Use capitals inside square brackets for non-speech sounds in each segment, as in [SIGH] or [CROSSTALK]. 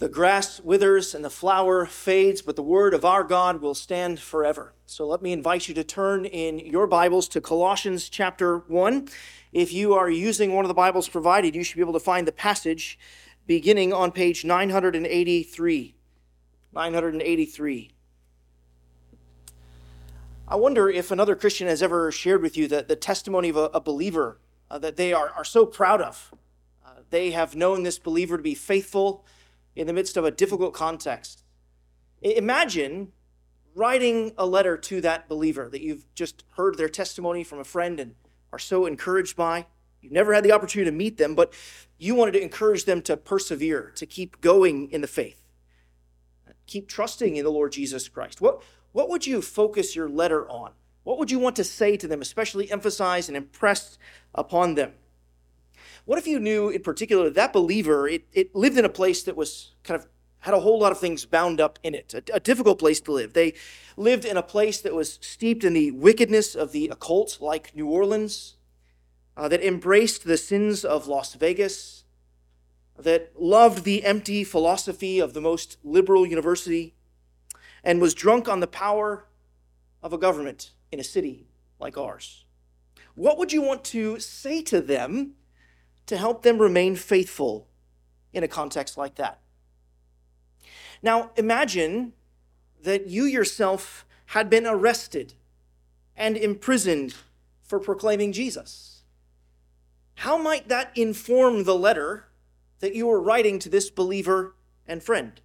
The grass withers and the flower fades, but the word of our God will stand forever. So let me invite you to turn in your Bibles to Colossians chapter 1. If you are using one of the Bibles provided, you should be able to find the passage beginning on page 983. 983. I wonder if another Christian has ever shared with you the, the testimony of a, a believer uh, that they are, are so proud of. Uh, they have known this believer to be faithful in the midst of a difficult context. Imagine writing a letter to that believer that you've just heard their testimony from a friend and are so encouraged by. You've never had the opportunity to meet them, but you wanted to encourage them to persevere, to keep going in the faith, keep trusting in the Lord Jesus Christ. What, what would you focus your letter on? What would you want to say to them, especially emphasize and impress upon them? What if you knew in particular that, believer, it, it lived in a place that was kind of had a whole lot of things bound up in it, a, a, difficult place to live. They lived in a place that was steeped in the wickedness of the occult, like New Orleans, uh, that embraced the sins of Las Vegas, that loved the empty philosophy of the most liberal university, and was drunk on the power of a government in a city like ours. What would you want to say to them to help them remain faithful in a context like that. Now, imagine that you yourself had been arrested and imprisoned for proclaiming Jesus. How might that inform the letter that you were writing to this believer and friend?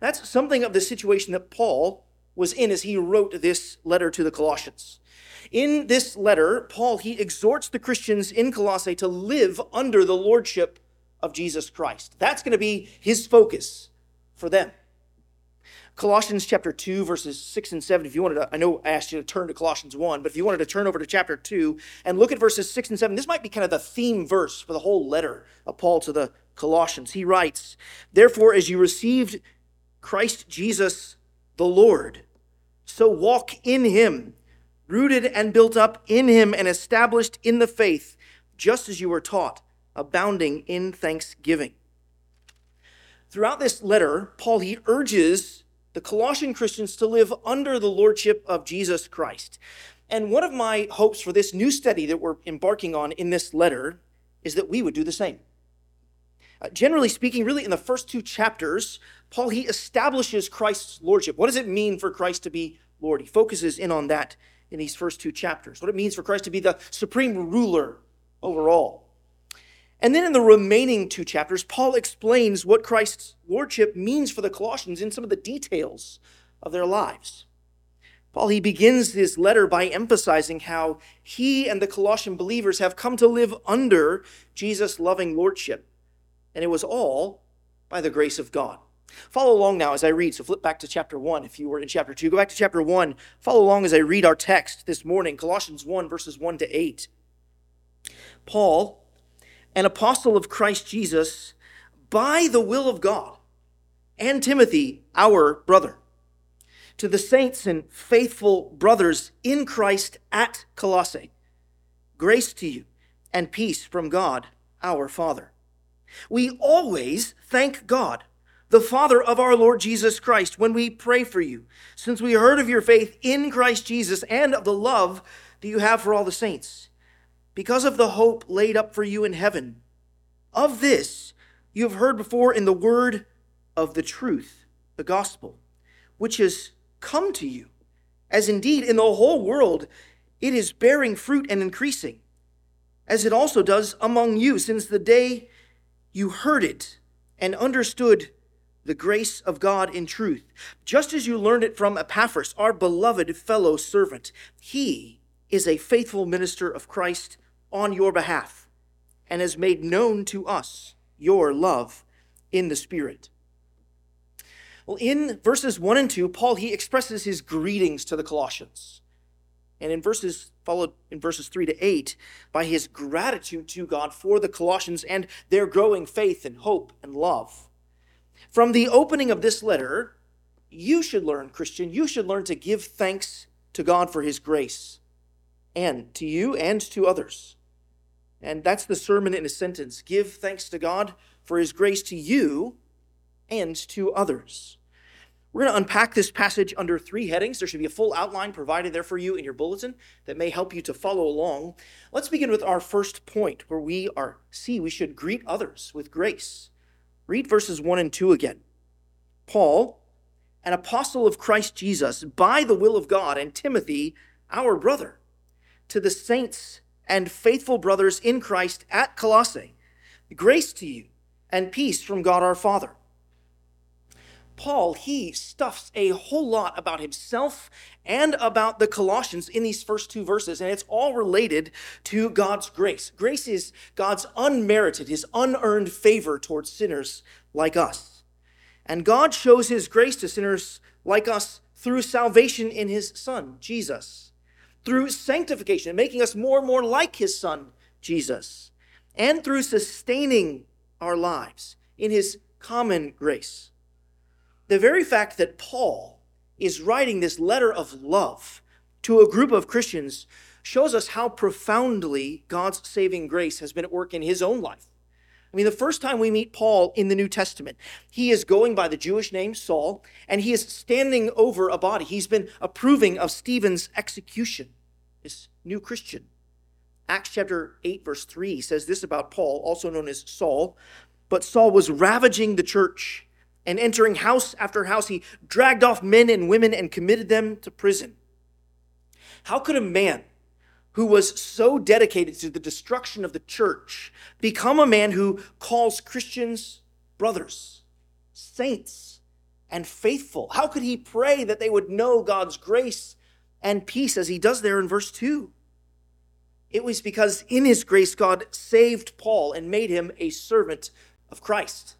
That's something of the situation that Paul was in as he wrote this letter to the Colossians. In this letter, Paul he exhorts the Christians in Colossae to live under the lordship of Jesus Christ. That's going to be his focus for them. Colossians chapter 2, verses 6 and 7. If you wanted to, I know I asked you to turn to Colossians 1, but if you wanted to turn over to chapter 2 and look at verses 6 and 7, this might be kind of the theme verse for the whole letter of Paul to the Colossians. He writes, Therefore, as you received Christ Jesus the Lord, so walk in him rooted and built up in him and established in the faith, just as you were taught, abounding in thanksgiving. Throughout this letter, Paul he urges the Colossian Christians to live under the lordship of Jesus Christ. And one of my hopes for this new study that we're embarking on in this letter is that we would do the same. Uh, generally speaking, really in the first two chapters, Paul he establishes Christ's lordship. What does it mean for Christ to be Lord? He focuses in on that in these first two chapters, what it means for Christ to be the supreme ruler over all. And then in the remaining two chapters, Paul explains what Christ's lordship means for the Colossians in some of the details of their lives. Paul, he begins his letter by emphasizing how he and the Colossian believers have come to live under Jesus' loving lordship. And it was all by the grace of God. Follow along now as I read. So flip back to chapter 1 if you were in chapter 2. Go back to chapter 1. Follow along as I read our text this morning, Colossians 1, verses 1 to 8. Paul, an apostle of Christ Jesus, by the will of God, and Timothy, our brother, to the saints and faithful brothers in Christ at Colossae, grace to you and peace from God, our Father. We always thank God the Father of our Lord Jesus Christ, when we pray for you, since we heard of your faith in Christ Jesus and of the love that you have for all the saints, because of the hope laid up for you in heaven. Of this you have heard before in the word of the truth, the gospel, which has come to you, as indeed in the whole world it is bearing fruit and increasing, as it also does among you since the day you heard it and understood the grace of God in truth, just as you learned it from Epaphras, our beloved fellow servant. He is a faithful minister of Christ on your behalf and has made known to us your love in the Spirit. Well, in verses 1 and 2, Paul he expresses his greetings to the Colossians. And in verses followed in verses 3 to 8 by his gratitude to God for the Colossians and their growing faith and hope and love. From the opening of this letter, you should learn, Christian, you should learn to give thanks to God for his grace, and to you and to others. And that's the sermon in a sentence. Give thanks to God for his grace to you and to others. We're going to unpack this passage under three headings. There should be a full outline provided there for you in your bulletin that may help you to follow along. Let's begin with our first point where we are see we should greet others with grace. Read verses 1 and 2 again. Paul, an apostle of Christ Jesus by the will of God, and Timothy, our brother, to the saints and faithful brothers in Christ at Colossae, grace to you and peace from God our Father. Paul, he stuffs a whole lot about himself and about the Colossians in these first two verses, and it's all related to God's grace. Grace is God's unmerited, his unearned favor towards sinners like us. And God shows his grace to sinners like us through salvation in his Son, Jesus, through sanctification, making us more and more like his Son, Jesus, and through sustaining our lives in his common grace the very fact that Paul is writing this letter of love to a group of Christians shows us how profoundly God's saving grace has been at work in his own life. I mean, the first time we meet Paul in the New Testament, he is going by the Jewish name Saul, and he is standing over a body. He's been approving of Stephen's execution, this new Christian. Acts chapter 8, verse 3 says this about Paul, also known as Saul. But Saul was ravaging the church and entering house after house, he dragged off men and women and committed them to prison. How could a man who was so dedicated to the destruction of the church become a man who calls Christians brothers, saints, and faithful? How could he pray that they would know God's grace and peace as he does there in verse 2? It was because in his grace, God saved Paul and made him a servant of Christ.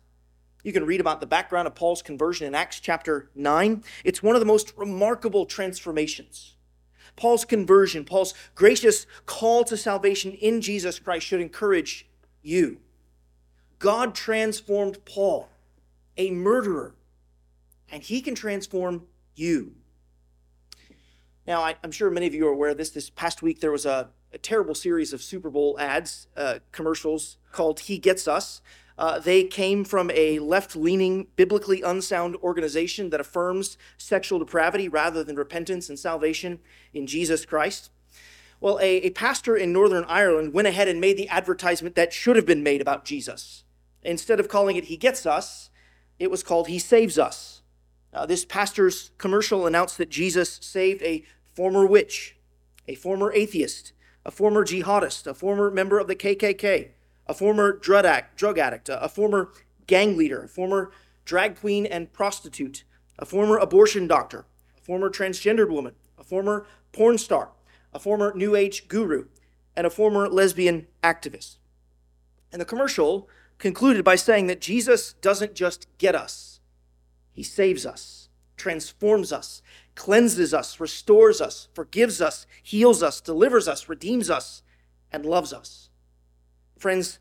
You can read about the background of Paul's conversion in Acts chapter 9. It's one of the most remarkable transformations. Paul's conversion, Paul's gracious call to salvation in Jesus Christ should encourage you. God transformed Paul, a murderer, and he can transform you. Now, I, am sure many of you are aware of this. This past week, there was a, a terrible series of Super Bowl ads, uh, commercials called He Gets Us. Uh, they came from a left leaning, biblically unsound organization that affirms sexual depravity rather than repentance and salvation in Jesus Christ. Well, a, a pastor in Northern Ireland went ahead and made the advertisement that should have been made about Jesus. Instead of calling it He Gets Us, it was called He Saves Us. Uh, this pastor's commercial announced that Jesus saved a former witch, a former atheist, a former jihadist, a former member of the KKK, a former drug addict, a former gang leader, a former drag queen and prostitute, a former abortion doctor, a former transgendered woman, a former porn star, a former New Age guru, and a former lesbian activist. And the commercial concluded by saying that Jesus doesn't just get us, he saves us, transforms us, cleanses us, restores us, forgives us, heals us, delivers us, redeems us, and loves us. Friends,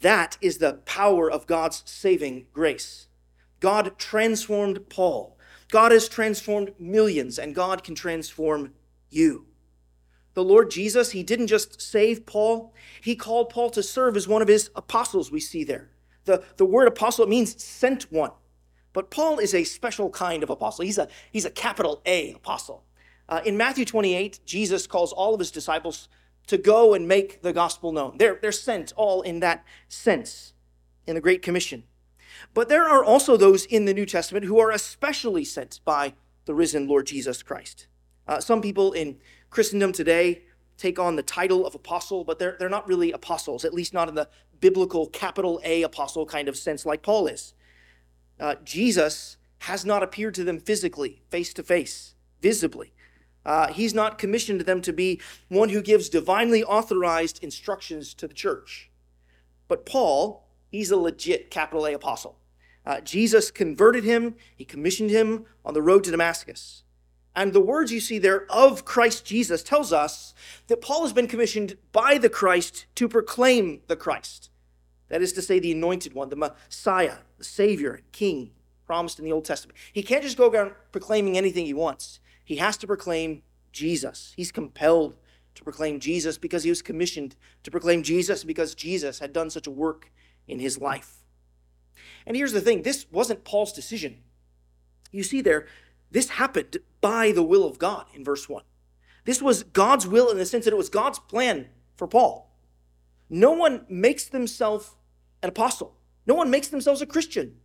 that is the power of God's saving grace. God transformed Paul. God has transformed millions, and God can transform you. The Lord Jesus, He didn't just save Paul, He called Paul to serve as one of His apostles, we see there. The, the word apostle means sent one. But Paul is a special kind of apostle. He's a, he's a capital A apostle. Uh, in Matthew 28, Jesus calls all of his disciples to go and make the gospel known. They're, they're sent all in that sense in the Great Commission. But there are also those in the New Testament who are especially sent by the risen Lord Jesus Christ. Uh, some people in Christendom today take on the title of apostle, but they're, they're not really apostles, at least not in the biblical capital A apostle kind of sense like Paul is. Uh, Jesus has not appeared to them physically, face to face, visibly. Uh, he's not commissioned them to be one who gives divinely authorized instructions to the church. But Paul, he's a legit capital A apostle. Uh, Jesus converted him, he commissioned him on the road to Damascus. And the words you see there of Christ Jesus tells us that Paul has been commissioned by the Christ to proclaim the Christ. That is to say, the anointed one, the Messiah, the Savior, King, promised in the Old Testament. He can't just go around proclaiming anything he wants. He has to proclaim Jesus. He's compelled to proclaim Jesus because he was commissioned to proclaim Jesus because Jesus had done such a work in his life. And here's the thing this wasn't Paul's decision. You see there, this happened by the will of God in verse 1. This was God's will in the sense that it was God's plan for Paul. No one makes themselves an apostle, no one makes themselves a Christian.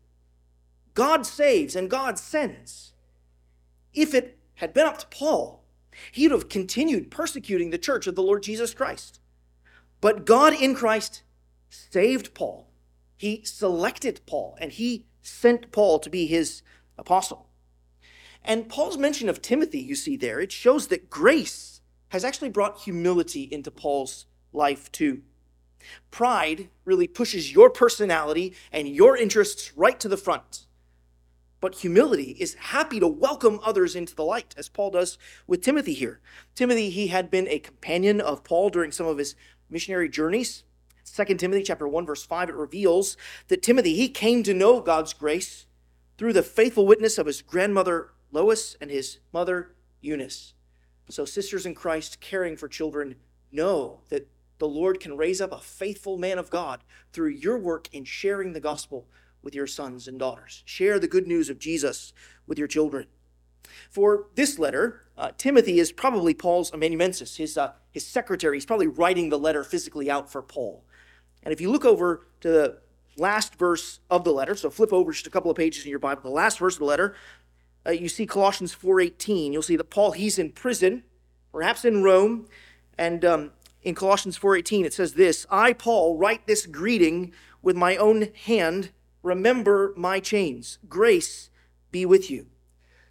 God saves and God sends. If it had been up to Paul, he would have continued persecuting the church of the Lord Jesus Christ. But God in Christ saved Paul. He selected Paul and he sent Paul to be his apostle. And Paul's mention of Timothy, you see there, it shows that grace has actually brought humility into Paul's life too. Pride really pushes your personality and your interests right to the front. But humility is happy to welcome others into the light, as Paul does with Timothy here. Timothy, he had been a companion of Paul during some of his missionary journeys. 2 Timothy chapter 1 verse 5 it reveals that Timothy he came to know God's grace through the faithful witness of his grandmother Lois and his mother Eunice. So sisters in Christ caring for children know that the Lord can raise up a faithful man of God through your work in sharing the gospel with your sons and daughters. Share the good news of Jesus with your children. For this letter, uh, Timothy is probably Paul's amanuensis, his, uh, his secretary. He's probably writing the letter physically out for Paul. And if you look over to the last verse of the letter, so flip over just a couple of pages in your Bible, the last verse of the letter, uh, you see Colossians 4.18. You'll see that Paul, he's in prison, perhaps in Rome, and um, in Colossians 4.18 it says this, I, Paul, write this greeting with my own hand Remember my chains. Grace be with you.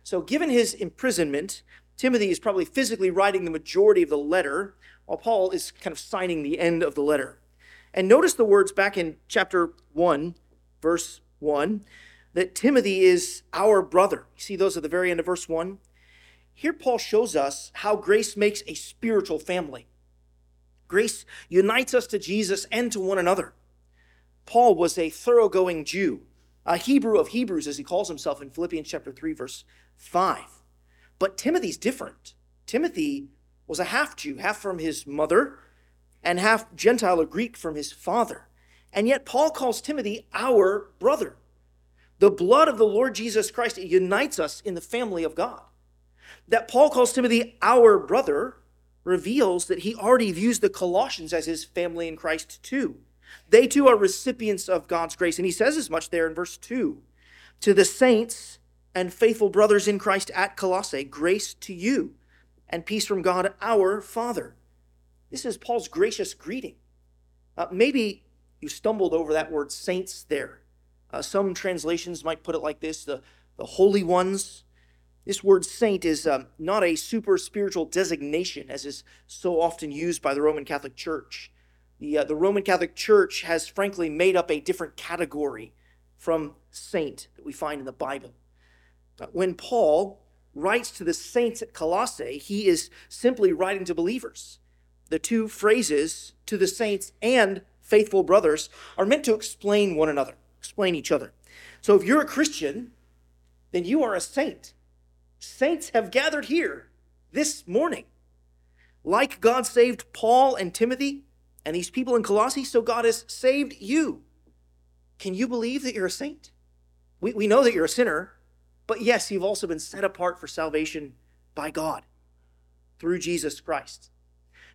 So, given his imprisonment, Timothy is probably physically writing the majority of the letter, while Paul is kind of signing the end of the letter. And notice the words back in chapter 1, verse 1, that Timothy is our brother. You see those at the very end of verse 1? Here, Paul shows us how grace makes a spiritual family. Grace unites us to Jesus and to one another. Paul was a thoroughgoing Jew, a Hebrew of Hebrews, as he calls himself in Philippians chapter 3, verse 5. But Timothy's different. Timothy was a half Jew, half from his mother, and half Gentile or Greek from his father. And yet Paul calls Timothy our brother. The blood of the Lord Jesus Christ unites us in the family of God. That Paul calls Timothy our brother reveals that he already views the Colossians as his family in Christ too. They too are recipients of God's grace. And he says as much there in verse 2 To the saints and faithful brothers in Christ at Colossae, grace to you and peace from God our Father. This is Paul's gracious greeting. Uh, maybe you stumbled over that word saints there. Uh, some translations might put it like this the, the holy ones. This word saint is um, not a super spiritual designation, as is so often used by the Roman Catholic Church. The, uh, the Roman Catholic Church has frankly made up a different category from saint that we find in the Bible. Uh, when Paul writes to the saints at Colossae, he is simply writing to believers. The two phrases, to the saints and faithful brothers, are meant to explain one another, explain each other. So if you're a Christian, then you are a saint. Saints have gathered here this morning. Like God saved Paul and Timothy, and these people in Colossae, so God has saved you. Can you believe that you're a saint? We, we know that you're a sinner, but yes, you've also been set apart for salvation by God through Jesus Christ.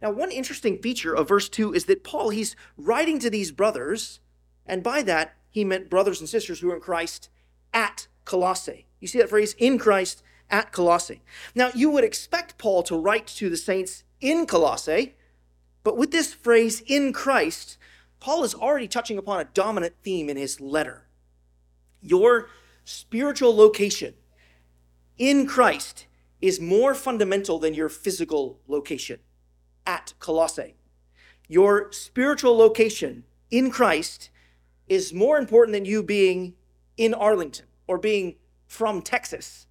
Now, one interesting feature of verse 2 is that Paul, he's writing to these brothers, and by that, he meant brothers and sisters who are in Christ at Colossae. You see that phrase, in Christ at Colossae. Now, you would expect Paul to write to the saints in Colossae but with this phrase, in Christ, Paul is already touching upon a dominant theme in his letter. Your spiritual location in Christ is more fundamental than your physical location at Colossae. Your spiritual location in Christ is more important than you being in Arlington or being from Texas.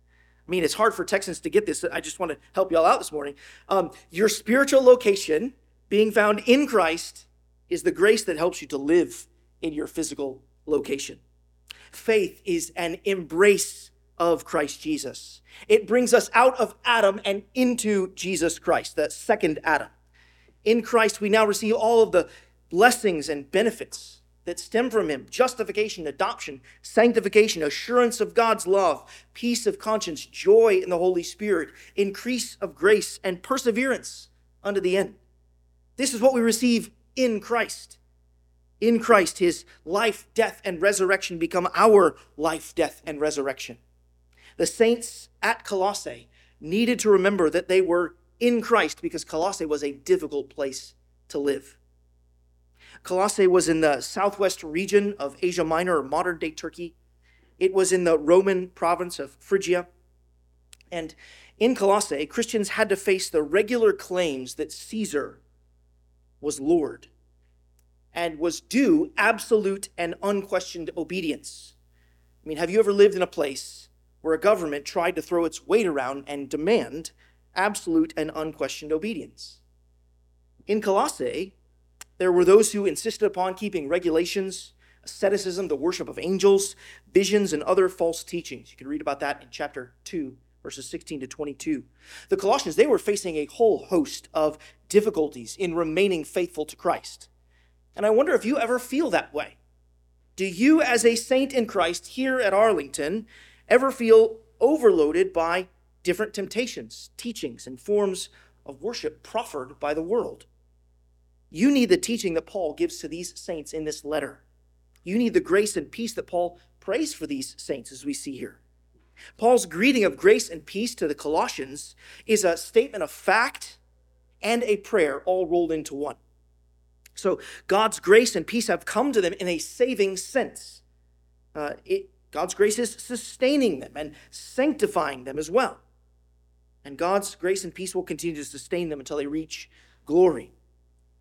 I mean, it's hard for Texans to get this. I just want to help you all out this morning. Um, your spiritual location being found in Christ is the grace that helps you to live in your physical location. Faith is an embrace of Christ Jesus. It brings us out of Adam and into Jesus Christ, that second Adam. In Christ, we now receive all of the blessings and benefits that stem from him justification, adoption, sanctification, assurance of God's love, peace of conscience, joy in the Holy Spirit, increase of grace, and perseverance unto the end. This is what we receive in Christ. In Christ, his life, death, and resurrection become our life, death, and resurrection. The saints at Colossae needed to remember that they were in Christ because Colossae was a difficult place to live. Colossae was in the southwest region of Asia Minor or modern day Turkey. It was in the Roman province of Phrygia. And in Colossae, Christians had to face the regular claims that Caesar was Lord and was due absolute and unquestioned obedience. I mean, have you ever lived in a place where a government tried to throw its weight around and demand absolute and unquestioned obedience? In Colossae, there were those who insisted upon keeping regulations, asceticism, the worship of angels, visions, and other false teachings. You can read about that in chapter 2, verses 16 to 22. The Colossians, they were facing a whole host of difficulties in remaining faithful to Christ. And I wonder if you ever feel that way. Do you, as a saint in Christ here at Arlington, ever feel overloaded by different temptations, teachings, and forms of worship proffered by the world? You need the teaching that Paul gives to these saints in this letter. You need the grace and peace that Paul prays for these saints, as we see here. Paul's greeting of grace and peace to the Colossians is a statement of fact and a prayer all rolled into one. So God's grace and peace have come to them in a saving sense. Uh, it, God's grace is sustaining them and sanctifying them as well. And God's grace and peace will continue to sustain them until they reach glory.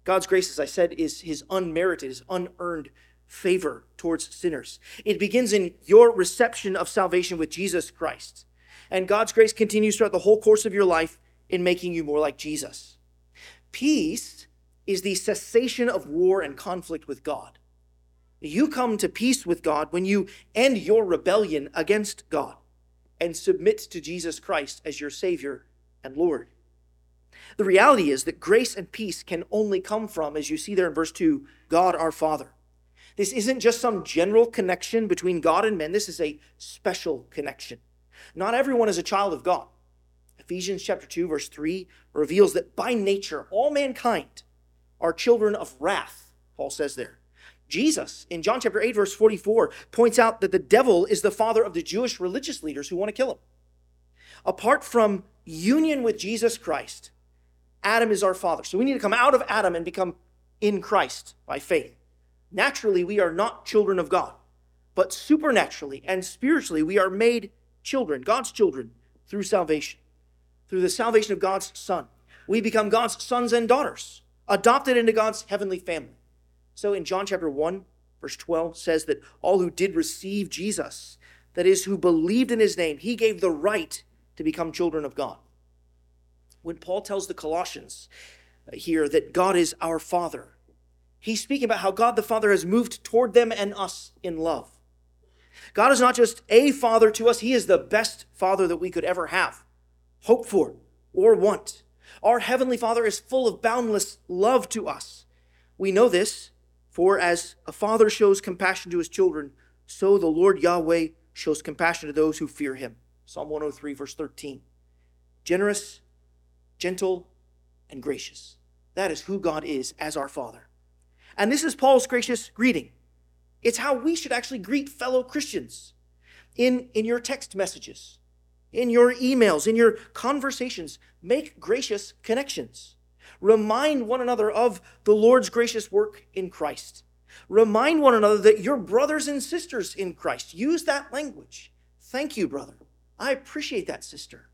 God's grace, as I said, is his unmerited, his unearned favor towards sinners. It begins in your reception of salvation with Jesus Christ. And God's grace continues throughout the whole course of your life in making you more like Jesus. Peace is the cessation of war and conflict with God. You come to peace with God when you end your rebellion against God and submit to Jesus Christ as your Savior and Lord. The reality is that grace and peace can only come from, as you see there in verse 2, God our Father. This isn't just some general connection between God and men, this is a special connection. Not everyone is a child of God. Ephesians chapter 2 verse 3 reveals that by nature all mankind are children of wrath, Paul says there. Jesus in John chapter 8 verse 44 points out that the devil is the father of the Jewish religious leaders who want to kill him. Apart from union with Jesus Christ, Adam is our father. So we need to come out of Adam and become in Christ by faith. Naturally, we are not children of God, but supernaturally and spiritually, we are made children, God's children, through salvation, through the salvation of God's Son. We become God's sons and daughters, adopted into God's heavenly family. So in John chapter 1, verse 12 says that all who did receive Jesus, that is, who believed in his name, he gave the right to become children of God when Paul tells the Colossians uh, here that God is our Father, he's speaking about how God the Father has moved toward them and us in love. God is not just a father to us, he is the best father that we could ever have, hope for, or want. Our heavenly Father is full of boundless love to us. We know this, for as a father shows compassion to his children, so the Lord Yahweh shows compassion to those who fear him. Psalm 103, verse 13. Generous gentle, and gracious. That is who God is as our Father. And this is Paul's gracious greeting. It's how we should actually greet fellow Christians in, in your text messages, in your emails, in your conversations. Make gracious connections. Remind one another of the Lord's gracious work in Christ. Remind one another that you're brothers and sisters in Christ. Use that language. Thank you, brother. I appreciate that, sister.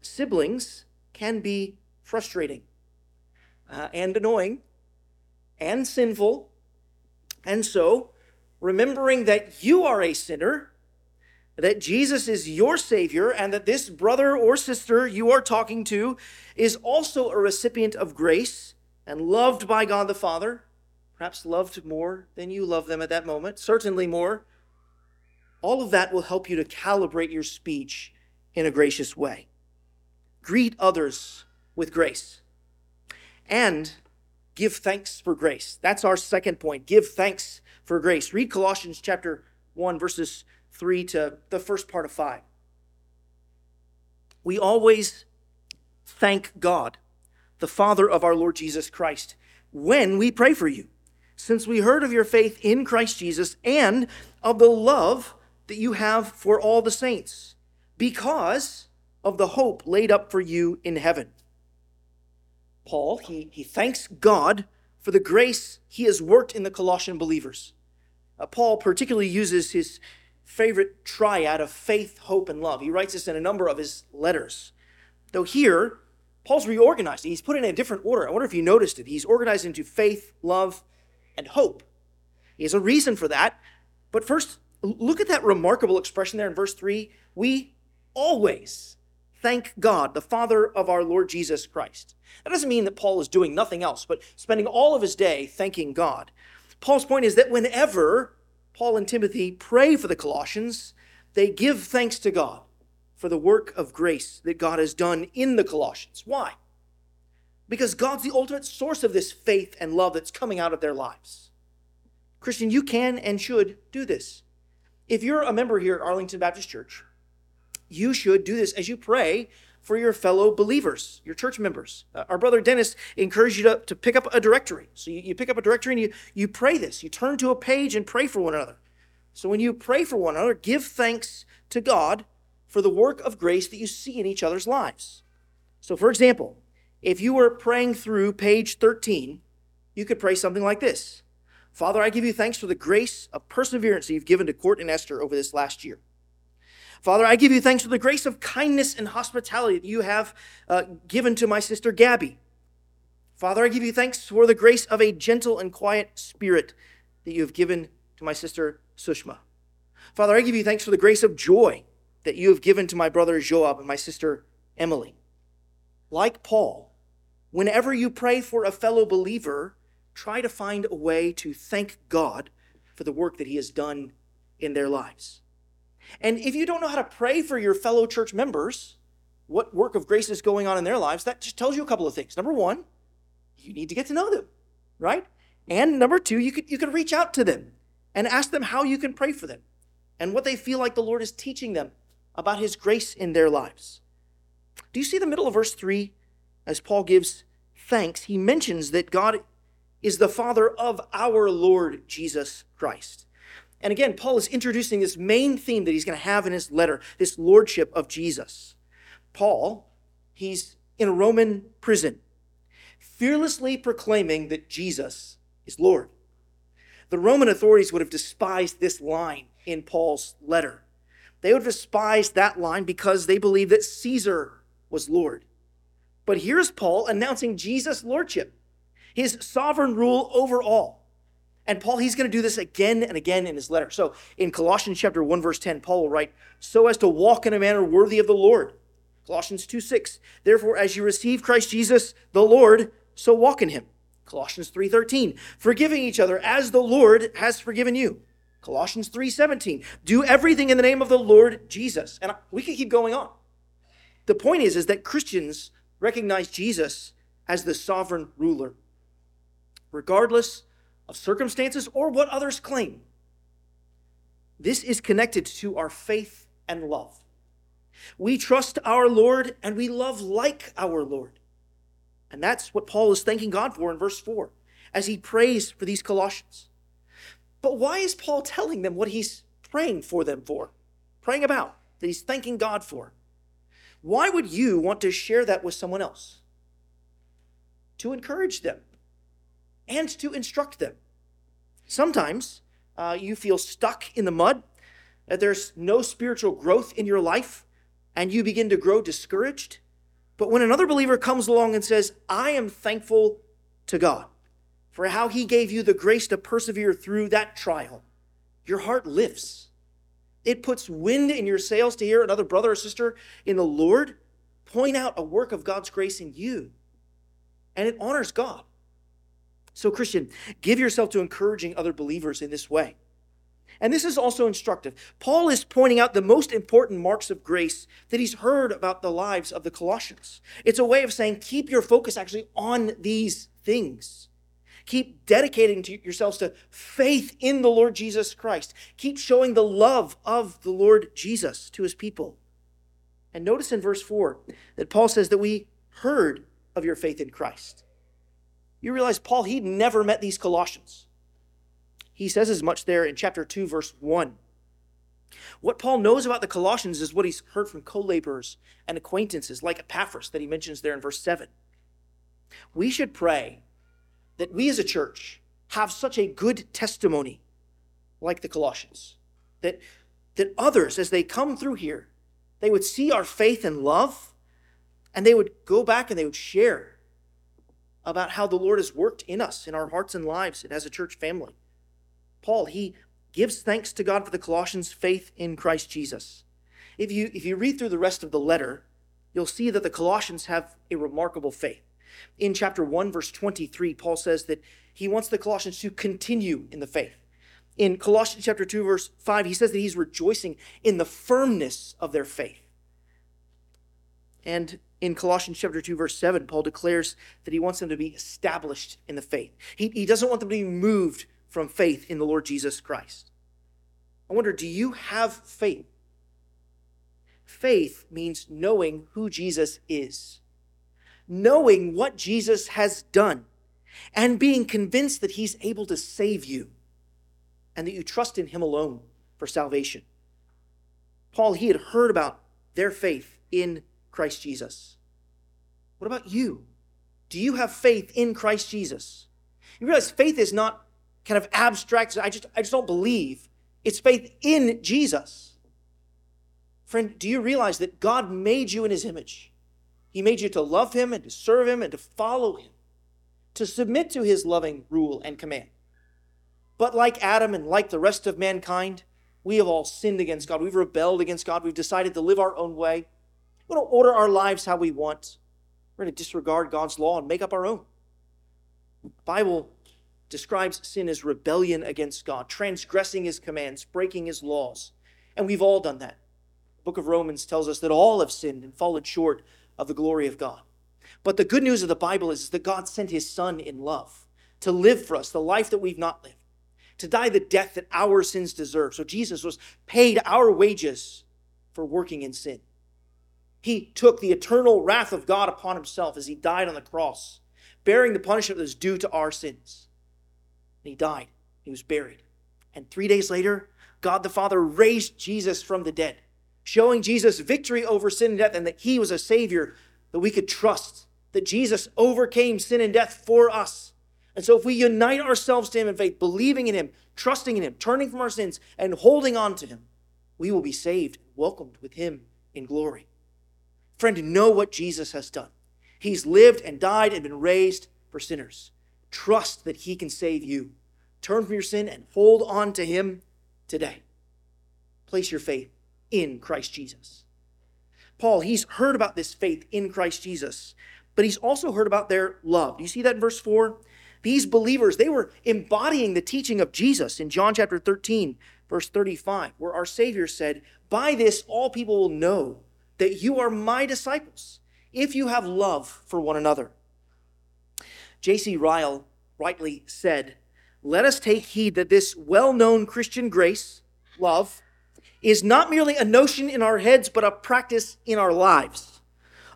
Siblings can be frustrating uh, and annoying and sinful. And so, remembering that you are a sinner, that Jesus is your Savior, and that this brother or sister you are talking to is also a recipient of grace and loved by God the Father, perhaps loved more than you love them at that moment, certainly more. All of that will help you to calibrate your speech in a gracious way greet others with grace. And give thanks for grace. That's our second point. Give thanks for grace. Read Colossians chapter 1, verses 3 to the first part of 5. We always thank God, the Father of our Lord Jesus Christ, when we pray for you, since we heard of your faith in Christ Jesus and of the love that you have for all the saints, because of the hope laid up for you in heaven. Paul, he, he thanks God for the grace he has worked in the Colossian believers. Uh, Paul particularly uses his favorite triad of faith, hope, and love. He writes this in a number of his letters. Though here, Paul's reorganized. He's put it in a different order. I wonder if you noticed it. He's organized into faith, love, and hope. He has a reason for that. But first, look at that remarkable expression there in verse 3. We always thank God, the Father of our Lord Jesus Christ. That doesn't mean that Paul is doing nothing else, but spending all of his day thanking God. Paul's point is that whenever Paul and Timothy pray for the Colossians, they give thanks to God for the work of grace that God has done in the Colossians. Why? Because God's the ultimate source of this faith and love that's coming out of their lives. Christian, you can and should do this. If you're a member here at Arlington Baptist Church, you should do this as you pray for your fellow believers, your church members. Uh, our brother Dennis encouraged you to, to pick up a directory. So you, you pick up a directory and you, you pray this. You turn to a page and pray for one another. So when you pray for one another, give thanks to God for the work of grace that you see in each other's lives. So, for example, if you were praying through page 13, you could pray something like this Father, I give you thanks for the grace of perseverance that you've given to Court and Esther over this last year. Father, I give you thanks for the grace of kindness and hospitality that you have uh, given to my sister Gabby. Father, I give you thanks for the grace of a gentle and quiet spirit that you have given to my sister Sushma. Father, I give you thanks for the grace of joy that you have given to my brother Joab and my sister Emily. Like Paul, whenever you pray for a fellow believer, try to find a way to thank God for the work that he has done in their lives. And if you don't know how to pray for your fellow church members, what work of grace is going on in their lives, that just tells you a couple of things. Number one, you need to get to know them, right? And number two, you could you could reach out to them and ask them how you can pray for them and what they feel like the Lord is teaching them about his grace in their lives. Do you see the middle of verse 3 as Paul gives thanks? He mentions that God is the Father of our Lord Jesus Christ. And again, Paul is introducing this main theme that he's going to have in his letter this lordship of Jesus. Paul, he's in a Roman prison, fearlessly proclaiming that Jesus is Lord. The Roman authorities would have despised this line in Paul's letter. They would have despised that line because they believed that Caesar was Lord. But here's Paul announcing Jesus' lordship, his sovereign rule over all. And Paul, he's going to do this again and again in his letter. So in Colossians chapter 1, verse 10, Paul will write, so as to walk in a manner worthy of the Lord. Colossians 2, 6, therefore, as you receive Christ Jesus, the Lord, so walk in him. Colossians 3:13, forgiving each other as the Lord has forgiven you. Colossians 3:17, do everything in the name of the Lord Jesus. And we can keep going on. The point is is that Christians recognize Jesus as the sovereign ruler. Regardless of circumstances or what others claim. This is connected to our faith and love. We trust our Lord and we love like our Lord. And that's what Paul is thanking God for in verse 4 as he prays for these Colossians. But why is Paul telling them what he's praying for them for? Praying about, that he's thanking God for? Why would you want to share that with someone else? To encourage them and to instruct them. Sometimes uh, you feel stuck in the mud, that there's no spiritual growth in your life, and you begin to grow discouraged. But when another believer comes along and says, I am thankful to God for how he gave you the grace to persevere through that trial, your heart lifts. It puts wind in your sails to hear another brother or sister in the Lord point out a work of God's grace in you. And it honors God. So, Christian, give yourself to encouraging other believers in this way. And this is also instructive. Paul is pointing out the most important marks of grace that he's heard about the lives of the Colossians. It's a way of saying, keep your focus actually on these things. Keep dedicating to yourselves to faith in the Lord Jesus Christ. Keep showing the love of the Lord Jesus to his people. And notice in verse 4 that Paul says that we heard of your faith in Christ. You realize Paul, he'd never met these Colossians. He says as much there in chapter 2, verse 1. What Paul knows about the Colossians is what he's heard from co laborers and acquaintances like Epaphras that he mentions there in verse 7. We should pray that we as a church have such a good testimony like the Colossians, that, that others, as they come through here, they would see our faith and love, and they would go back and they would share about how the Lord has worked in us, in our hearts and lives, and as a church family. Paul, he gives thanks to God for the Colossians' faith in Christ Jesus. If you, if you read through the rest of the letter, you'll see that the Colossians have a remarkable faith. In chapter 1, verse 23, Paul says that he wants the Colossians to continue in the faith. In Colossians chapter 2, verse 5, he says that he's rejoicing in the firmness of their faith. And in Colossians chapter 2, verse 7, Paul declares that he wants them to be established in the faith. He, he doesn't want them to be moved from faith in the Lord Jesus Christ. I wonder, do you have faith? Faith means knowing who Jesus is, knowing what Jesus has done, and being convinced that he's able to save you and that you trust in him alone for salvation. Paul, he had heard about their faith in Christ Jesus. What about you? Do you have faith in Christ Jesus? You realize faith is not kind of abstract. I just, I just don't believe. It's faith in Jesus. Friend, do you realize that God made you in his image? He made you to love him and to serve him and to follow him, to submit to his loving rule and command. But like Adam and like the rest of mankind, we have all sinned against God. We've rebelled against God. We've decided to live our own way. We don't order our lives how we want. We're going to disregard God's law and make up our own. The Bible describes sin as rebellion against God, transgressing his commands, breaking his laws. And we've all done that. The book of Romans tells us that all have sinned and fallen short of the glory of God. But the good news of the Bible is that God sent his son in love to live for us the life that we've not lived, to die the death that our sins deserve. So Jesus was paid our wages for working in sin. He took the eternal wrath of God upon himself as he died on the cross, bearing the punishment that was due to our sins. And he died. He was buried. And three days later, God the Father raised Jesus from the dead, showing Jesus victory over sin and death and that he was a Savior that we could trust, that Jesus overcame sin and death for us. And so if we unite ourselves to him in faith, believing in him, trusting in him, turning from our sins, and holding on to him, we will be saved, welcomed with him in glory. Friend, know what Jesus has done. He's lived and died and been raised for sinners. Trust that He can save you. Turn from your sin and hold on to Him today. Place your faith in Christ Jesus. Paul, he's heard about this faith in Christ Jesus, but he's also heard about their love. Do you see that in verse 4? These believers, they were embodying the teaching of Jesus in John chapter 13, verse 35, where our Savior said, By this all people will know that you are my disciples, if you have love for one another. J.C. Ryle rightly said, Let us take heed that this well known Christian grace, love, is not merely a notion in our heads, but a practice in our lives.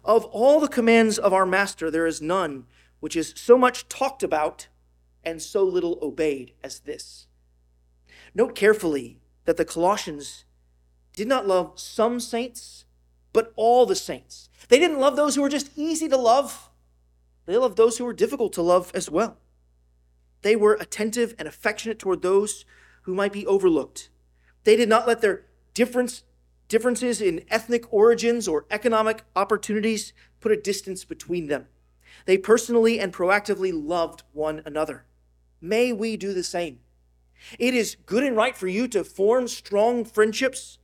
Of all the commands of our Master, there is none which is so much talked about and so little obeyed as this. Note carefully that the Colossians did not love some saints, but all the saints. They didn't love those who were just easy to love, they loved those who were difficult to love as well. They were attentive and affectionate toward those who might be overlooked. They did not let their difference, differences in ethnic origins or economic opportunities put a distance between them. They personally and proactively loved one another. May we do the same. It is good and right for you to form strong friendships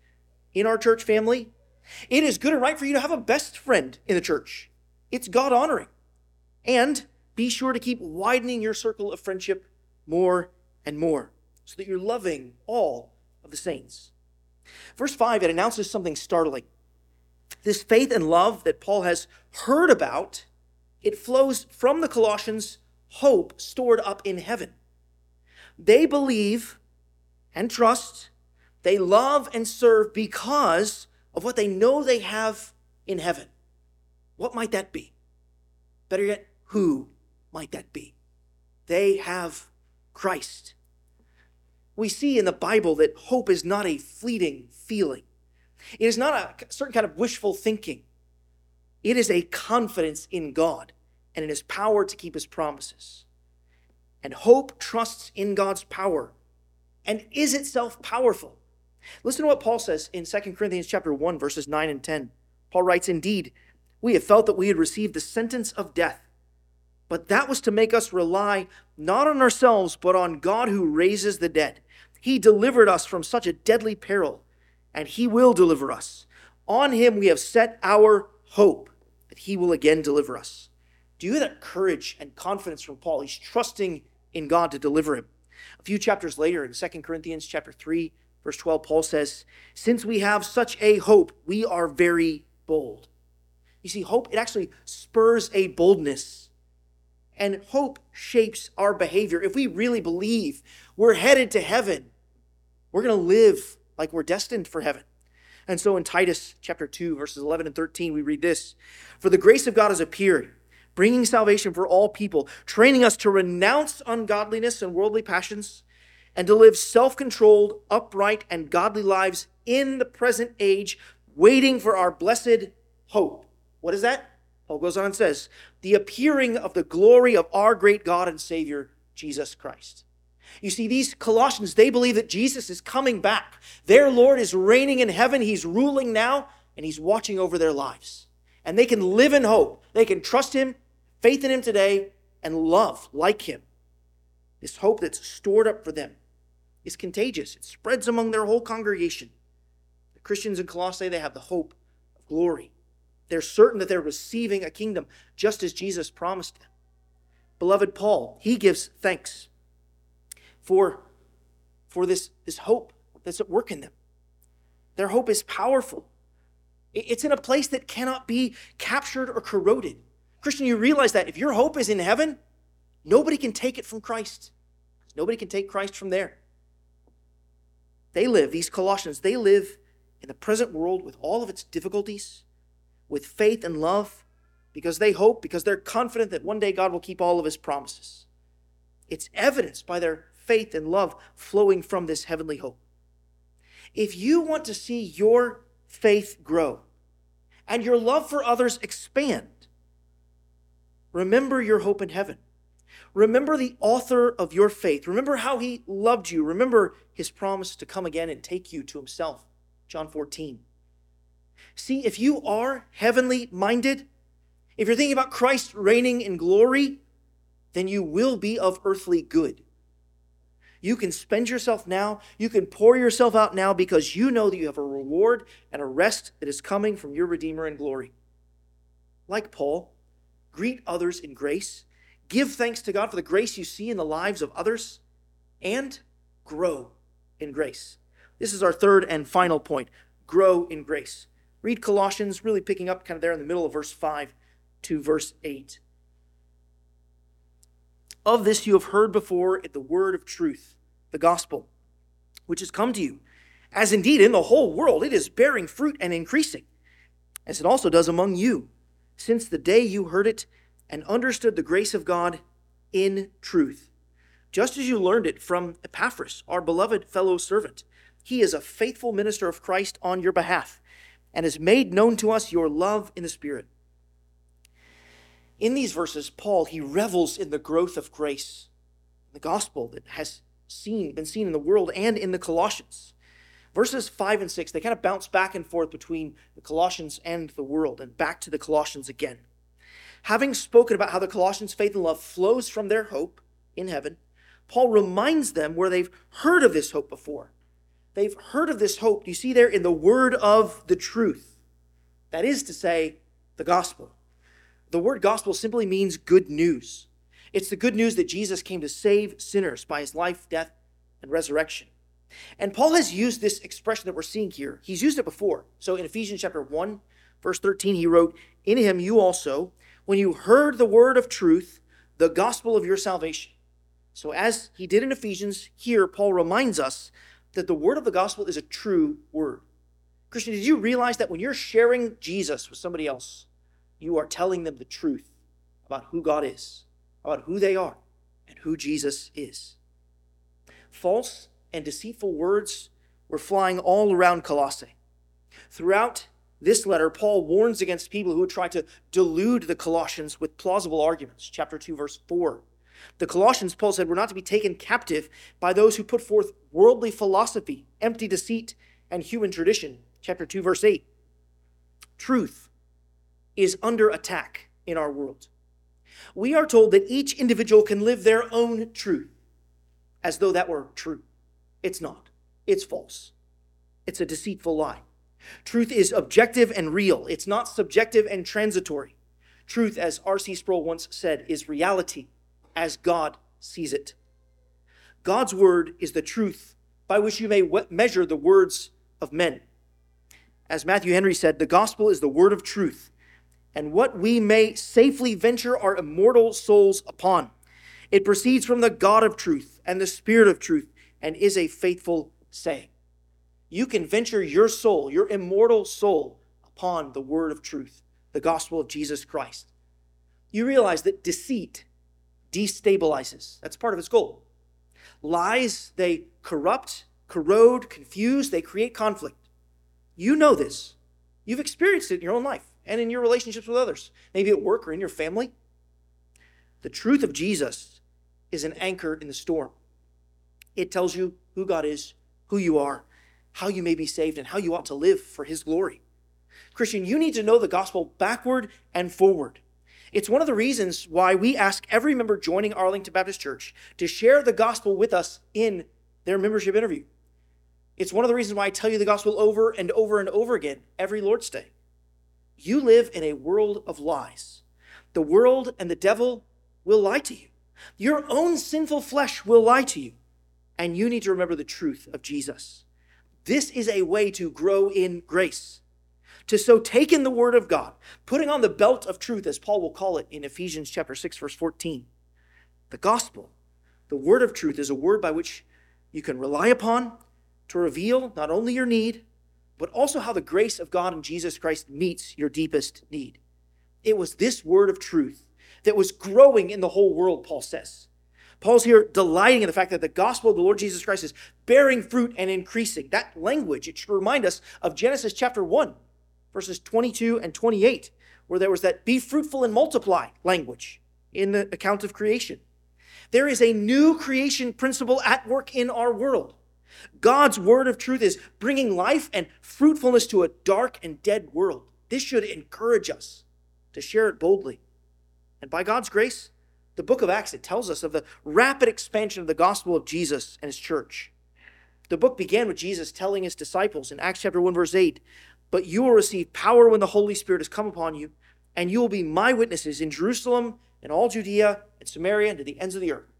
in our church family. It is good and right for you to have a best friend in the church. It's God honoring. And be sure to keep widening your circle of friendship more and more so that you're loving all of the saints. Verse 5, it announces something startling. This faith and love that Paul has heard about, it flows from the Colossians hope stored up in heaven. They believe and trust, they love and serve because of what they know they have in heaven. What might that be? Better yet, who might that be? They have Christ. We see in the Bible that hope is not a fleeting feeling. It is not a certain kind of wishful thinking. It is a confidence in God and in his power to keep his promises. And hope trusts in God's power and is itself powerful. Listen to what Paul says in 2 Corinthians chapter 1 verses 9 and 10. Paul writes, "Indeed, we have felt that we had received the sentence of death, but that was to make us rely not on ourselves but on God who raises the dead. He delivered us from such a deadly peril, and he will deliver us. On him we have set our hope that he will again deliver us." Do you hear that courage and confidence from Paul? He's trusting in God to deliver him. A few chapters later in 2 Corinthians chapter 3, verse 12, Paul says, Since we have such a hope, we are very bold. You see, hope, it actually spurs a boldness. And hope shapes our behavior. If we really believe we're headed to heaven, we're going to live like we're destined for heaven. And so in Titus chapter 2, verses 11 and 13, we read this For the grace of God has appeared bringing salvation for all people, training us to renounce ungodliness and worldly passions, and to live self controlled, upright, and godly lives in the present age, waiting for our blessed hope. What is that? Paul goes on and says, the appearing of the glory of our great God and Savior, Jesus Christ. You see, these Colossians, they believe that Jesus is coming back. Their Lord is reigning in heaven. He's ruling now, and He's watching over their lives. And they can live in hope. They can trust Him faith in Him today, and love like Him. This hope that's stored up for them is contagious. It spreads among their whole congregation. The Christians in Colossae, they have the hope of glory. They're certain that they're receiving a kingdom just as Jesus promised them. Beloved Paul, he gives thanks for, for this, this hope that's at work in them. Their hope is powerful. It's in a place that cannot be captured or corroded. Christian, you realize that if your hope is in heaven, nobody can take it from Christ. Nobody can take Christ from there. They live, these Colossians, they live in the present world with all of its difficulties, with faith and love, because they hope, because they're confident that one day God will keep all of his promises. It's evidenced by their faith and love flowing from this heavenly hope. If you want to see your faith grow and your love for others expand, Remember your hope in heaven. Remember the author of your faith. Remember how he loved you. Remember his promise to come again and take you to himself. John 14. See, if you are heavenly minded, if you're thinking about Christ reigning in glory, then you will be of earthly good. You can spend yourself now, you can pour yourself out now because you know that you have a reward and a rest that is coming from your Redeemer in glory. Like Paul, greet others in grace, give thanks to God for the grace you see in the lives of others, and grow in grace. This is our third and final point grow in grace. Read Colossians, really picking up kind of there in the middle of verse 5 to verse 8. Of this you have heard before in the word of truth, the gospel, which has come to you, as indeed in the whole world it is bearing fruit and increasing, as it also does among you since the day you heard it and understood the grace of God in truth, just as you learned it from Epaphras, our beloved fellow servant. He is a faithful minister of Christ on your behalf and has made known to us your love in the Spirit. In these verses, Paul, he revels in the growth of grace, the gospel that has seen, been seen in the world and in the Colossians. Verses 5 and 6, they kind of bounce back and forth between the Colossians and the world and back to the Colossians again. Having spoken about how the Colossians' faith and love flows from their hope in heaven, Paul reminds them where they've heard of this hope before. They've heard of this hope, do you see there, in the word of the truth. That is to say, the gospel. The word gospel simply means good news. It's the good news that Jesus came to save sinners by his life, death, and resurrection. And Paul has used this expression that we're seeing here. He's used it before. So in Ephesians chapter 1, verse 13, he wrote, In him you also, when you heard the word of truth, the gospel of your salvation. So, as he did in Ephesians, here Paul reminds us that the word of the gospel is a true word. Christian, did you realize that when you're sharing Jesus with somebody else, you are telling them the truth about who God is, about who they are, and who Jesus is? False and deceitful words were flying all around Colossae. Throughout this letter, Paul warns against people who would try to delude the Colossians with plausible arguments. Chapter 2, verse 4. The Colossians, Paul said, were not to be taken captive by those who put forth worldly philosophy, empty deceit, and human tradition. Chapter 2, verse 8. Truth is under attack in our world. We are told that each individual can live their own truth as though that were true. It's not, it's false. It's a deceitful lie. Truth is objective and real, it's not subjective and transitory. Truth, as R.C. Sproul once said, is reality as God sees it. God's word is the truth by which you may measure the words of men. As Matthew Henry said, the gospel is the word of truth, and what we may safely venture our immortal souls upon. It proceeds from the God of truth and the Spirit of truth, and is a faithful saying. You can venture your soul, your immortal soul, upon the word of truth, the gospel of Jesus Christ. You realize that deceit destabilizes. That's part of its goal. Lies, they corrupt, corrode, confuse, they create conflict. You know this. You've experienced it in your own life and in your relationships with others, maybe at work or in your family. The truth of Jesus is an anchor in the storm. It tells you who God is, who you are, how you may be saved, and how you ought to live for His glory. Christian, you need to know the gospel backward and forward. It's one of the reasons why we ask every member joining Arlington Baptist Church to share the gospel with us in their membership interview. It's one of the reasons why I tell you the gospel over and over and over again every Lord's Day. You live in a world of lies. The world and the devil will lie to you. Your own sinful flesh will lie to you. And you need to remember the truth of Jesus. This is a way to grow in grace to so take in the word of God, putting on the belt of truth, as Paul will call it in Ephesians chapter 6, verse 14. The gospel, the word of truth, is a word by which you can rely upon to reveal not only your need, but also how the grace of God in Jesus Christ meets your deepest need. It was this word of truth that was growing in the whole world, Paul says. Paul's here delighting in the fact that the gospel of the Lord Jesus Christ is bearing fruit and increasing. That language, it should remind us of Genesis chapter 1, verses 22 and 28, where there was that be fruitful and multiply language in the account of creation. There is a new creation principle at work in our world. God's word of truth is bringing life and fruitfulness to a dark and dead world. This should encourage us to share it boldly. And by God's grace, the book of Acts, it tells us of the rapid expansion of the gospel of Jesus and his church. The book began with Jesus telling his disciples in Acts chapter 1, verse 8, but you will receive power when the Holy Spirit has come upon you, and you will be my witnesses in Jerusalem and all Judea and Samaria and to the ends of the earth.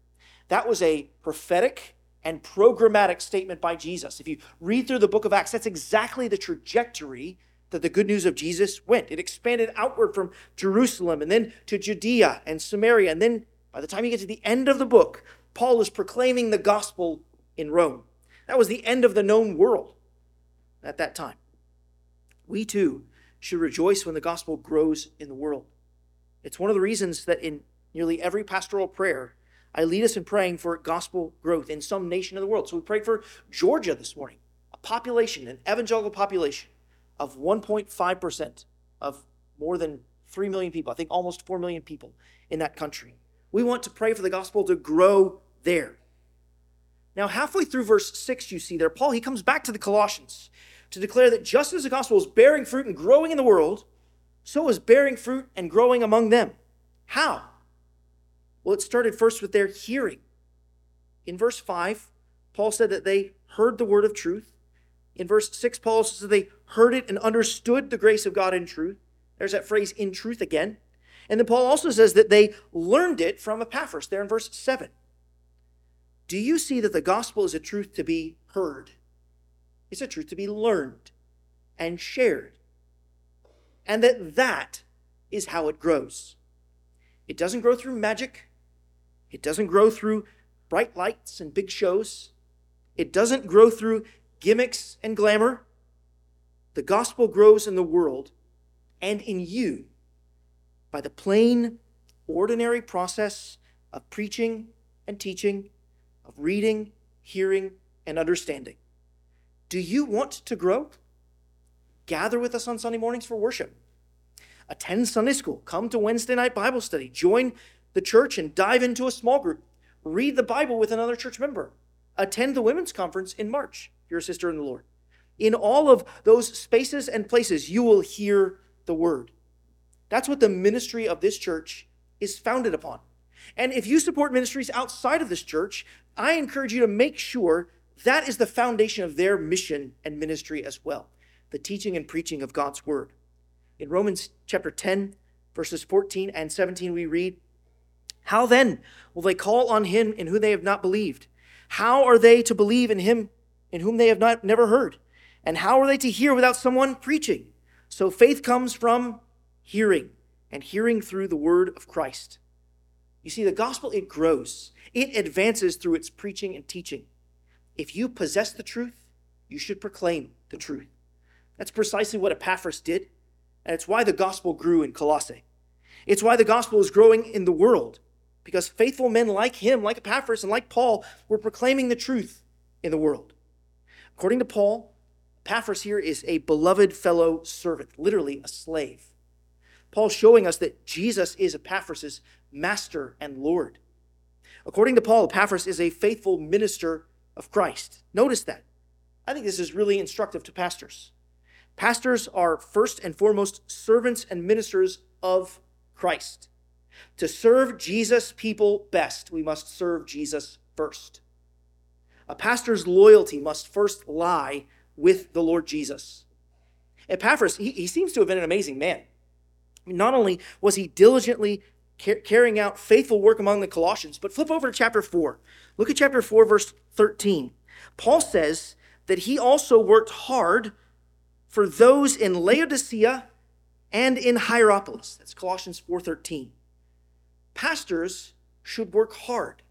That was a prophetic and programmatic statement by Jesus. If you read through the book of Acts, that's exactly the trajectory that the good news of Jesus went. It expanded outward from Jerusalem and then to Judea and Samaria. And then by the time you get to the end of the book, Paul is proclaiming the gospel in Rome. That was the end of the known world at that time. We too should rejoice when the gospel grows in the world. It's one of the reasons that in nearly every pastoral prayer, I lead us in praying for gospel growth in some nation of the world. So we prayed for Georgia this morning, a population, an evangelical population of 1.5% of more than 3 million people, I think almost 4 million people in that country. We want to pray for the gospel to grow there. Now, halfway through verse 6, you see there, Paul, he comes back to the Colossians to declare that just as the gospel is bearing fruit and growing in the world, so is bearing fruit and growing among them. How? Well, it started first with their hearing. In verse 5, Paul said that they heard the word of truth. In verse 6, Paul says that they heard it and understood the grace of God in truth. There's that phrase, in truth, again. And then Paul also says that they learned it from Epaphras, there in verse 7. Do you see that the gospel is a truth to be heard? It's a truth to be learned and shared. And that that is how it grows. It doesn't grow through magic. It doesn't grow through bright lights and big shows. It doesn't grow through gimmicks and glamour. The gospel grows in the world and in you by the plain, ordinary process of preaching and teaching, of reading, hearing, and understanding. Do you want to grow? Gather with us on Sunday mornings for worship. Attend Sunday school. Come to Wednesday night Bible study. Join the church and dive into a small group. Read the Bible with another church member. Attend the women's conference in March, your sister in the Lord. In all of those spaces and places, you will hear the word. That's what the ministry of this church is founded upon. And if you support ministries outside of this church, I encourage you to make sure that is the foundation of their mission and ministry as well the teaching and preaching of God's word. In Romans chapter 10, verses 14 and 17, we read, How then will they call on him in whom they have not believed? How are they to believe in him in whom they have not never heard? And how are they to hear without someone preaching? So faith comes from hearing, and hearing through the word of Christ. You see, the gospel, it grows, it advances through its preaching and teaching. If you possess the truth, you should proclaim the truth. That's precisely what Epaphras did, and it's why the gospel grew in Colossae. It's why the gospel is growing in the world, because faithful men like him, like Epaphras, and like Paul, were proclaiming the truth in the world. According to Paul, Epaphras here is a beloved fellow servant, literally a slave. Paul's showing us that Jesus is Epaphras' master and Lord. According to Paul, Epaphras is a faithful minister of Christ. Notice that. I think this is really instructive to pastors. Pastors are first and foremost servants and ministers of Christ. To serve Jesus' people best, we must serve Jesus first. A pastor's loyalty must first lie with the Lord Jesus. Epaphras, he, he seems to have been an amazing man. Not only was he diligently carrying out faithful work among the Colossians, but flip over to chapter 4. Look at chapter 4, verse 13. Paul says that he also worked hard for those in Laodicea and in Hierapolis. That's Colossians 4:13. Pastors should work hard.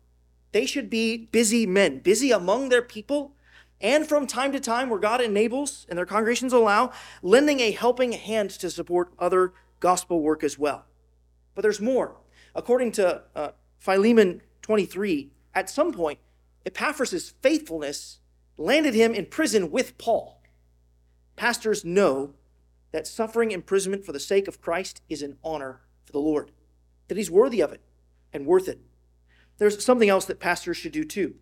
They should be busy men, busy among their people, and from time to time, where God enables and their congregations allow, lending a helping hand to support other gospel work as well. But there's more. According to uh, Philemon 23, at some point, Epaphras' faithfulness landed him in prison with Paul. Pastors know that suffering imprisonment for the sake of Christ is an honor for the Lord, that he's worthy of it and worth it. There's something else that pastors should do too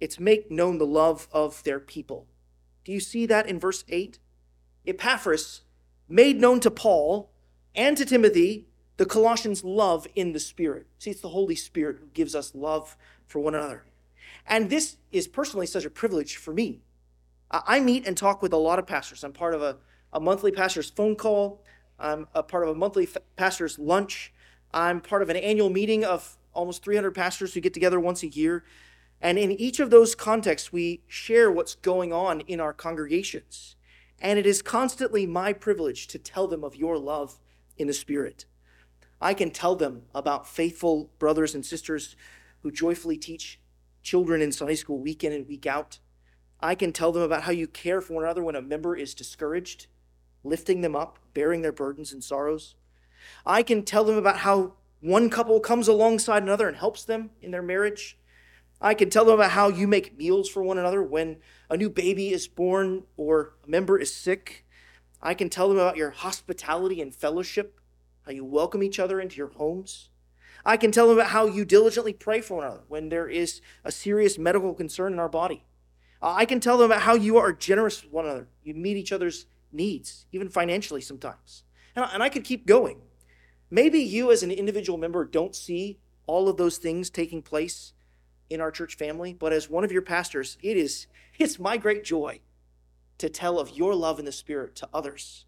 it's make known the love of their people. Do you see that in verse 8? Epaphras made known to Paul and to Timothy the Colossians' love in the Spirit. See, it's the Holy Spirit who gives us love for one another. And this is personally such a privilege for me. I meet and talk with a lot of pastors. I'm part of a, a monthly pastor's phone call, I'm a part of a monthly pastor's lunch, I'm part of an annual meeting of almost 300 pastors who get together once a year. And in each of those contexts, we share what's going on in our congregations. And it is constantly my privilege to tell them of your love in the Spirit. I can tell them about faithful brothers and sisters who joyfully teach children in Sunday school week in and week out. I can tell them about how you care for one another when a member is discouraged, lifting them up, bearing their burdens and sorrows. I can tell them about how one couple comes alongside another and helps them in their marriage. I can tell them about how you make meals for one another when a new baby is born or a member is sick. I can tell them about your hospitality and fellowship, how you welcome each other into your homes. I can tell them about how you diligently pray for one another when there is a serious medical concern in our body. Uh, I can tell them about how you are generous with one another. You meet each other's needs, even financially sometimes. And I, and I could keep going. Maybe you, as an individual member, don't see all of those things taking place in our church family, but as one of your pastors, it is [LAUGHS] it's my great joy to tell of your love in the spirit to others.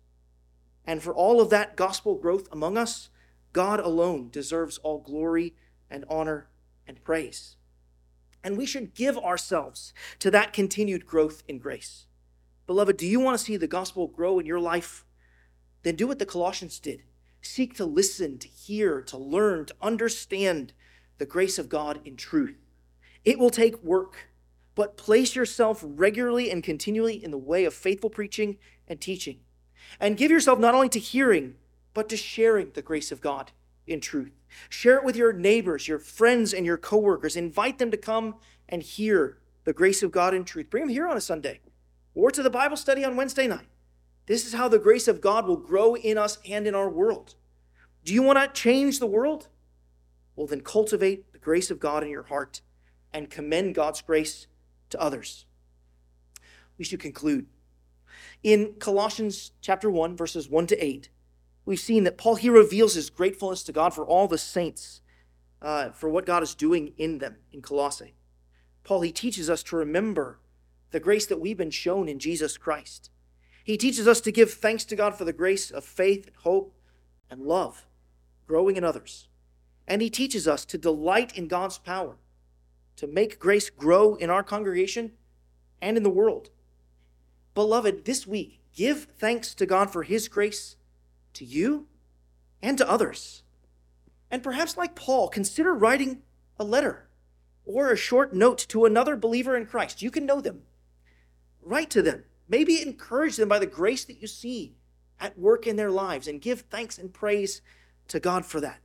And for all of that gospel growth among us, God alone deserves all glory and honor and praise. And we should give ourselves to that continued growth in grace. Beloved, do you want to see the gospel grow in your life? Then do what the Colossians did. Seek to listen, to hear, to learn, to understand the grace of God in truth. It will take work, but place yourself regularly and continually in the way of faithful preaching and teaching. And give yourself not only to hearing, but to sharing the grace of God in truth. Share it with your neighbors, your friends, and your coworkers. Invite them to come and hear the grace of God in truth. Bring them here on a Sunday or to the Bible study on Wednesday night. This is how the grace of God will grow in us and in our world. Do you want to change the world? Well, then cultivate the grace of God in your heart and commend God's grace to others. We should conclude. In Colossians chapter 1, verses 1 to 8, we've seen that Paul here reveals his gratefulness to God for all the saints, uh, for what God is doing in them in Colossae. Paul, he teaches us to remember the grace that we've been shown in Jesus Christ. He teaches us to give thanks to God for the grace of faith, hope, and love, growing in others. And he teaches us to delight in God's power, to make grace grow in our congregation and in the world. Beloved, this week, give thanks to God for his grace to you and to others. And perhaps, like Paul, consider writing a letter or a short note to another believer in Christ. You can know them. Write to them. Maybe encourage them by the grace that you see at work in their lives and give thanks and praise to God for that.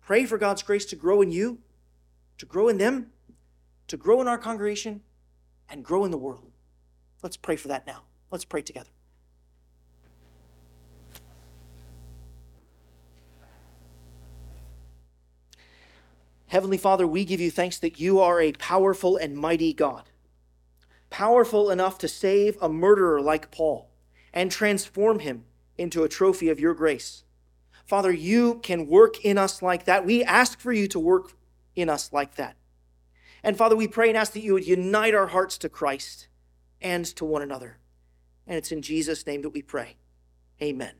Pray for God's grace to grow in you, to grow in them, to grow in our congregation, and grow in the world. Let's pray for that now. Let's pray together. Heavenly Father, we give you thanks that you are a powerful and mighty God, powerful enough to save a murderer like Paul and transform him into a trophy of your grace. Father, you can work in us like that. We ask for you to work in us like that. And Father, we pray and ask that you would unite our hearts to Christ and to one another. And it's in Jesus' name that we pray. Amen.